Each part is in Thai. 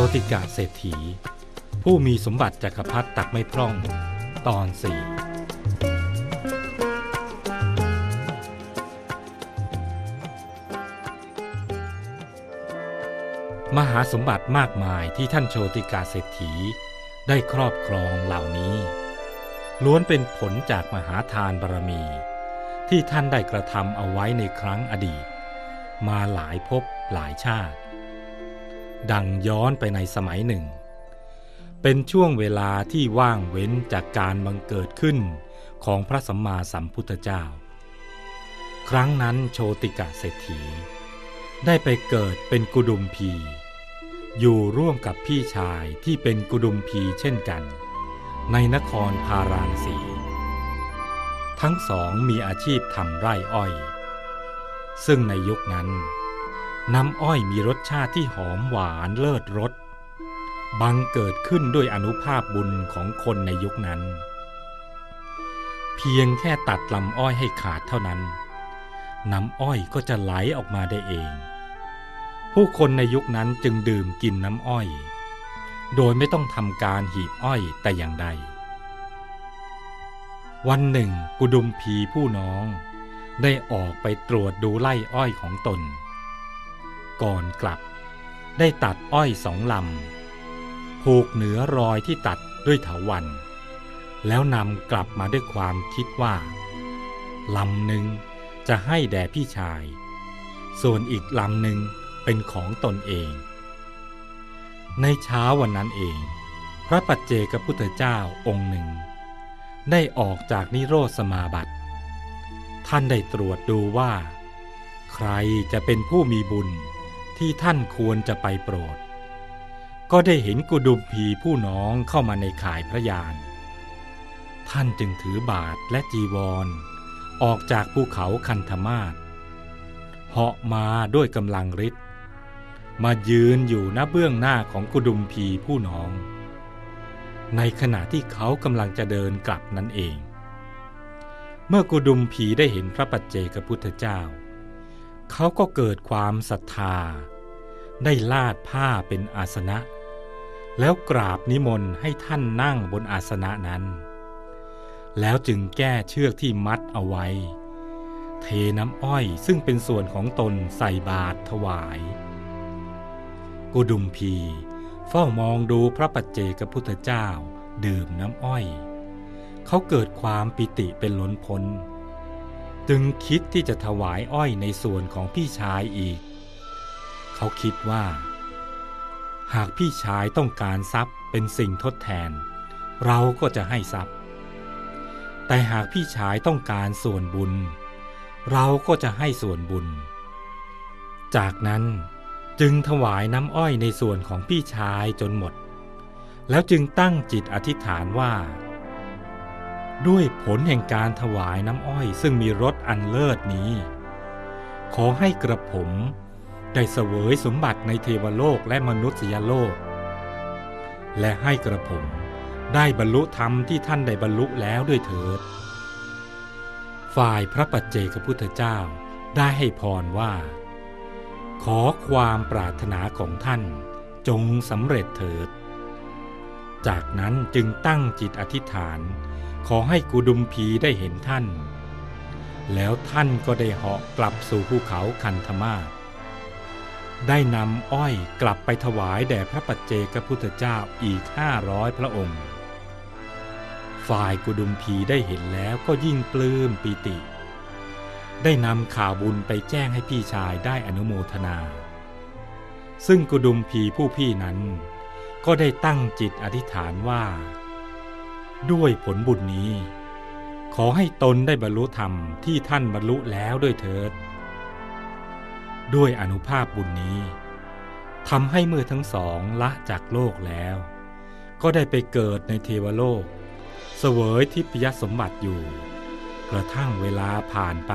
โชติกาเศรษฐี ผู้มีสมบัติจักรพรรดิตักไม่พร่อง ตอนสี่มหาสมบัติมากมายที่ท่านโชติกาเศรษฐี ได้ครอบครองเหล่านี้ ล้วนเป็นผลจากมหาทานบารมี ที่ท่านได้กระทำเอาไว้ในครั้งอดีต มาหลายภพหลายชาติ ดังย้อนไปในสมัยหนึ่ง เป็นช่วงเวลาที่ว่างเว้นจากการบังเกิดขึ้นของพระสัมมาสัมพุทธเจ้า ครั้งนั้นโชติกะเศรษฐี ได้ไปเกิดเป็นกุดุมพี อยู่ร่วมกับพี่ชายที่เป็นกุดุมพีเช่นกัน ในนครพาราณสี ทั้งสองมีอาชีพทำไร่อ้อย ซึ่งในยุคนั้น น้ำอ้อยมีรสชาติที่หอมหวานเลิศรสบังเกิดขึ้นด้วยอนุภาพบุญของคนในยุคนั้น เพียงแค่ตัดลำอ้อยให้ขาดเท่านั้น น้ำอ้อยก็จะไหลออกมาได้เอง ผู้คนในยุคนั้นจึงดื่มกินน้ำอ้อย โดยไม่ต้องทำการหีบอ้อยแต่อย่างใด วันหนึ่งกุดุมพีผู้น้องได้ออกไปตรวจดูไล่อ้อยของตน ก่อนกลับ ได้ตัดอ้อยสองลำผูกเหนือรอยที่ตัดด้วยเถาวัน แล้วนำกลับมาด้วยความคิดว่าลำหนึ่งจะให้แด่พี่ชาย ส่วนอีกลำหนึ่งเป็นของตนเอง ในเช้าวันนั้นเอง พระปัจเจกพุทธเจ้าองค์หนึ่ง ได้ออกจากนิโรธสมาบัติ ท่านได้ตรวจดูว่า ใครจะเป็นผู้มีบุญ ที่ท่านควรจะไปโปรด ก็ได้เห็นกุดุมพีผู้น้องเข้ามาในข่ายพระยาน ท่านจึงถือบาทและจีวรออกจากภูเขาคันธมาศเหาะมาด้วยกำลังฤทธิ์มายืนอยู่หน้าเบื้องหน้าของกุดุมพีผู้น้อง ในขณะที่เขากำลังจะเดินกลับนั่นเอง เมื่อกุดุมพีได้เห็นพระปัจเจกพุทธเจ้า เขาก็เกิดความศรัทธา ได้ลาดผ้าเป็นอาสนะ แล้วกราบนิมนต์ให้ท่านนั่งบนอาสนะนั้น แล้วจึงแก้เชือกที่มัดเอาไว้ เทน้ำอ้อยซึ่งเป็นส่วนของตนใส่บาตรถวาย กุดุมพีเฝ้ามองดูพระปัจเจกพุทธเจ้าดื่มน้ำอ้อย เขาเกิดความปิติเป็นล้นพ้น จึงคิดที่จะถวายอ้อยในส่วนของพี่ชายอีก เขาคิดว่า หากพี่ชายต้องการทรัพย์เป็นสิ่งทดแทน เราก็จะให้ทรัพย์ แต่หากพี่ชายต้องการส่วนบุญ เราก็จะให้ส่วนบุญ จากนั้นจึงถวายน้ำอ้อยในส่วนของพี่ชายจนหมด แล้วจึงตั้งจิตอธิษฐานว่า ด้วยผลแห่งการถวายน้ำอ้อยซึ่งมีรสอันเลิศนี้ ขอให้กระผมได้เสวยสมบัติในเทวโลกและมนุษยโลก และให้กระผมได้บรรลุธรรมที่ท่านได้บรรลุแล้วด้วยเถิด ฝ่ายพระปัจเจกพุทธเจ้าได้ให้พรว่า ขอความปรารถนาของท่านจงสำเร็จเถิด จากนั้นจึงตั้งจิตอธิษฐาน ขอให้กุดุมพีได้เห็นท่าน แล้วท่านก็ได้เหาะกลับสู่ภูเขาคันธมาศได้นำอ้อยกลับไปถวายแด่พระปัจเจกพุทธเจ้าอีกห้าร้อยพระองค์ ฝ่ายกุดุมพีได้เห็นแล้วก็ยิ่งปลื้มปีติ ได้นำข่าวบุญไปแจ้งให้พี่ชายได้อนุโมทนา ซึ่งกุดุมพีผู้พี่นั้น ก็ได้ตั้งจิตอธิษฐานว่า ด้วยผลบุญนี้ ขอให้ตนได้บรรลุธรรมที่ท่านบรรลุแล้วด้วยเถิด ด้วยอนุภาพบุญนี้ทำให้เมื่อทั้งสองละจากโลกแล้ว ก็ได้ไปเกิดในเทวโลก เสวยทิพยสมบัติอยู่ กระทั่งเวลาผ่านไป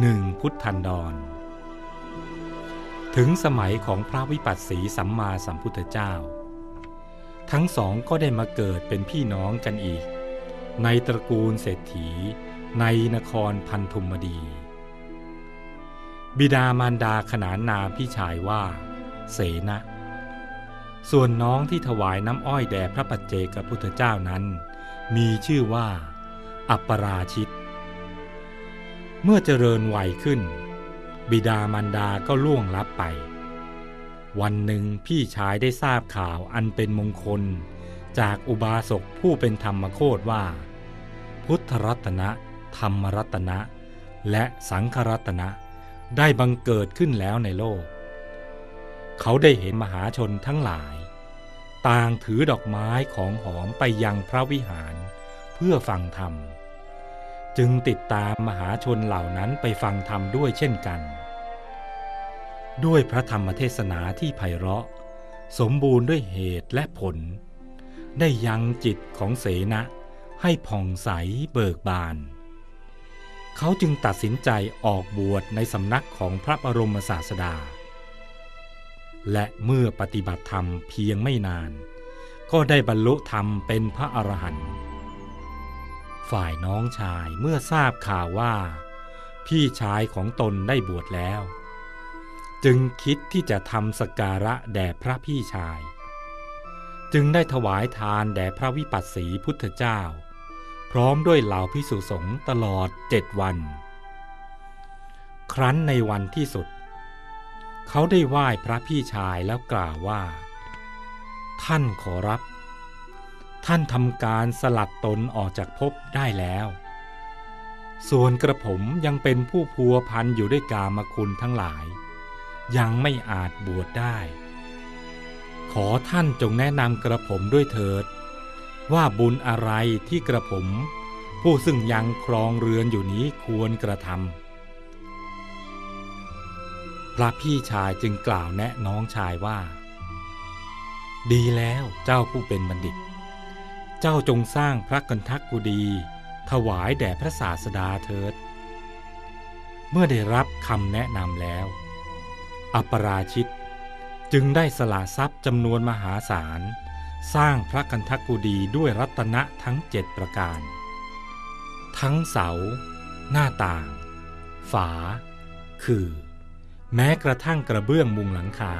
หนึ่งพุทธันดร ถึงสมัยของพระวิปัสสีสัมมาสัมพุทธเจ้า ทั้งสองก็ได้มาเกิดเป็นพี่น้องกันอีก ในตระกูลเศรษฐี ในนครพันธุมดี บิดามารดาขนานนามพี่ชายว่า เสนะส่วนน้องที่ถวายน้ำอ้อยแด่พระปัจเจกพุทธเจ้านั้น มีชื่อว่า อัปปราชิต เมื่อเจริญวัยขึ้น บิดามารดาก็ล่วงลับไป วันหนึ่งพี่ชายได้ทราบข่าวอันเป็นมงคล จากอุบาสกผู้เป็นธรรมโคดว่า พุทธรัตนะ ธรรมรัตนะ และสังฆรัตนะ ได้บังเกิดขึ้นแล้วในโลก เขาได้เห็นมหาชนทั้งหลาย ต่างถือดอกไม้ของหอมไปยังพระวิหาร เพื่อฟังธรรม จึงติดตามมหาชนเหล่านั้นไปฟังธรรมด้วยเช่นกัน ด้วยพระธรรมเทศนาที่ไพเราะ สมบูรณ์ด้วยเหตุและผล ได้ยังจิตของเสนะให้ผ่องใสเบิกบาน เขาจึงตัดสินใจออกบวชในสำนักของพระบรมศาสดา และเมื่อปฏิบัติธรรมเพียงไม่นาน ก็ได้บรรลุธรรมเป็นพระอรหันต์ฝ่ายน้องชายเมื่อทราบข่าวว่า พี่ชายของตนได้บวชแล้ว จึงคิดที่จะทำสการะแด่พระพี่ชาย จึงได้ถวายทานแด่พระวิปัสสีพุทธเจ้า พร้อมด้วยเหล่าพิสุสงฆ์ตลอดเจ็ดวัน ครั้นในวันที่สุด เขาได้ไหว้พระพี่ชายแล้วกล่าวว่า ท่านขอรับ ท่านทำการสลัดตนออกจากภพได้แล้วส่วนกระผมยังเป็นผู้พัวพันอยู่ด้วยกามคุณทั้งหลาย ยังไม่อาจบวชได้ ขอท่านจงแนะนำกระผมด้วยเถิด ว่าบุญอะไรที่กระผม ผู้ซึ่งยังครองเรือนอยู่นี้ควรกระทำพระพี่ชายจึงกล่าวแนะน้องชายว่า ดีแล้วเจ้าผู้เป็นบัณฑิต เจ้าจงสร้างพระกันทักกุดี ถวายแด่พระศาสดาเถิด เมื่อได้รับคำแนะนำแล้ว อัปราชิต จึงได้สละทรัพย์จำนวนมหาศาล สร้างพระกันทักกุดีด้วยรัตนะทั้งเจ็ดประการ ทั้งเสา หน้าต่าง ฝา คือ แม้กระทั่งกระเบื้องมุงหลังคา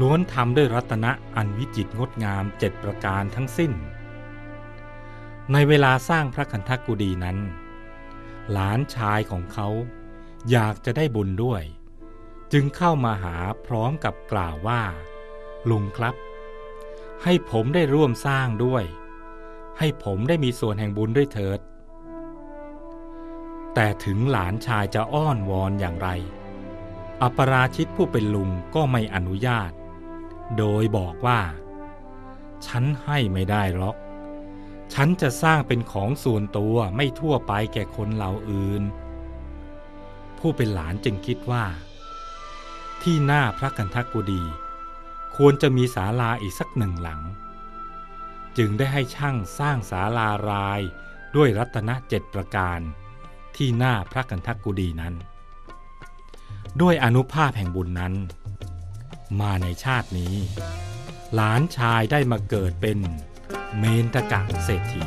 ล้วนทำด้วยรัตนะอันวิจิตรงดงามเจ็ดประการทั้งสิ้น ในเวลาสร้างพระคันธกุดีนั้น หลานชายของเขาอยากจะได้บุญด้วย จึงเข้ามาหาพร้อมกับกล่าวว่า ลุงครับ ให้ผมได้ร่วมสร้างด้วย ให้ผมได้มีส่วนแห่งบุญด้วยเถิด แต่ถึงหลานชายจะอ้อนวอนอย่างไร อัปราชิตผู้เป็นลุงก็ไม่อนุญาต โดยบอกว่า ฉันให้ไม่ได้หรอก ฉันจะสร้างเป็นของส่วนตัวไม่ทั่วไปแก่คนเหล่าอื่น ผู้เป็นหลานจึงคิดว่า ที่หน้าพระกันทักกุดี ควรจะมีศาลาอีกสักหนึ่งหลัง จึงได้ให้ช่างสร้างศาลารายด้วยรัตนเจ็ดประการที่หน้าพระกันทักกุดีนั้น ด้วยอนุภาพแห่งบุญนั้น มาในชาตินี้ หลานชายได้มาเกิดเป็นเมนตกะเศรษฐี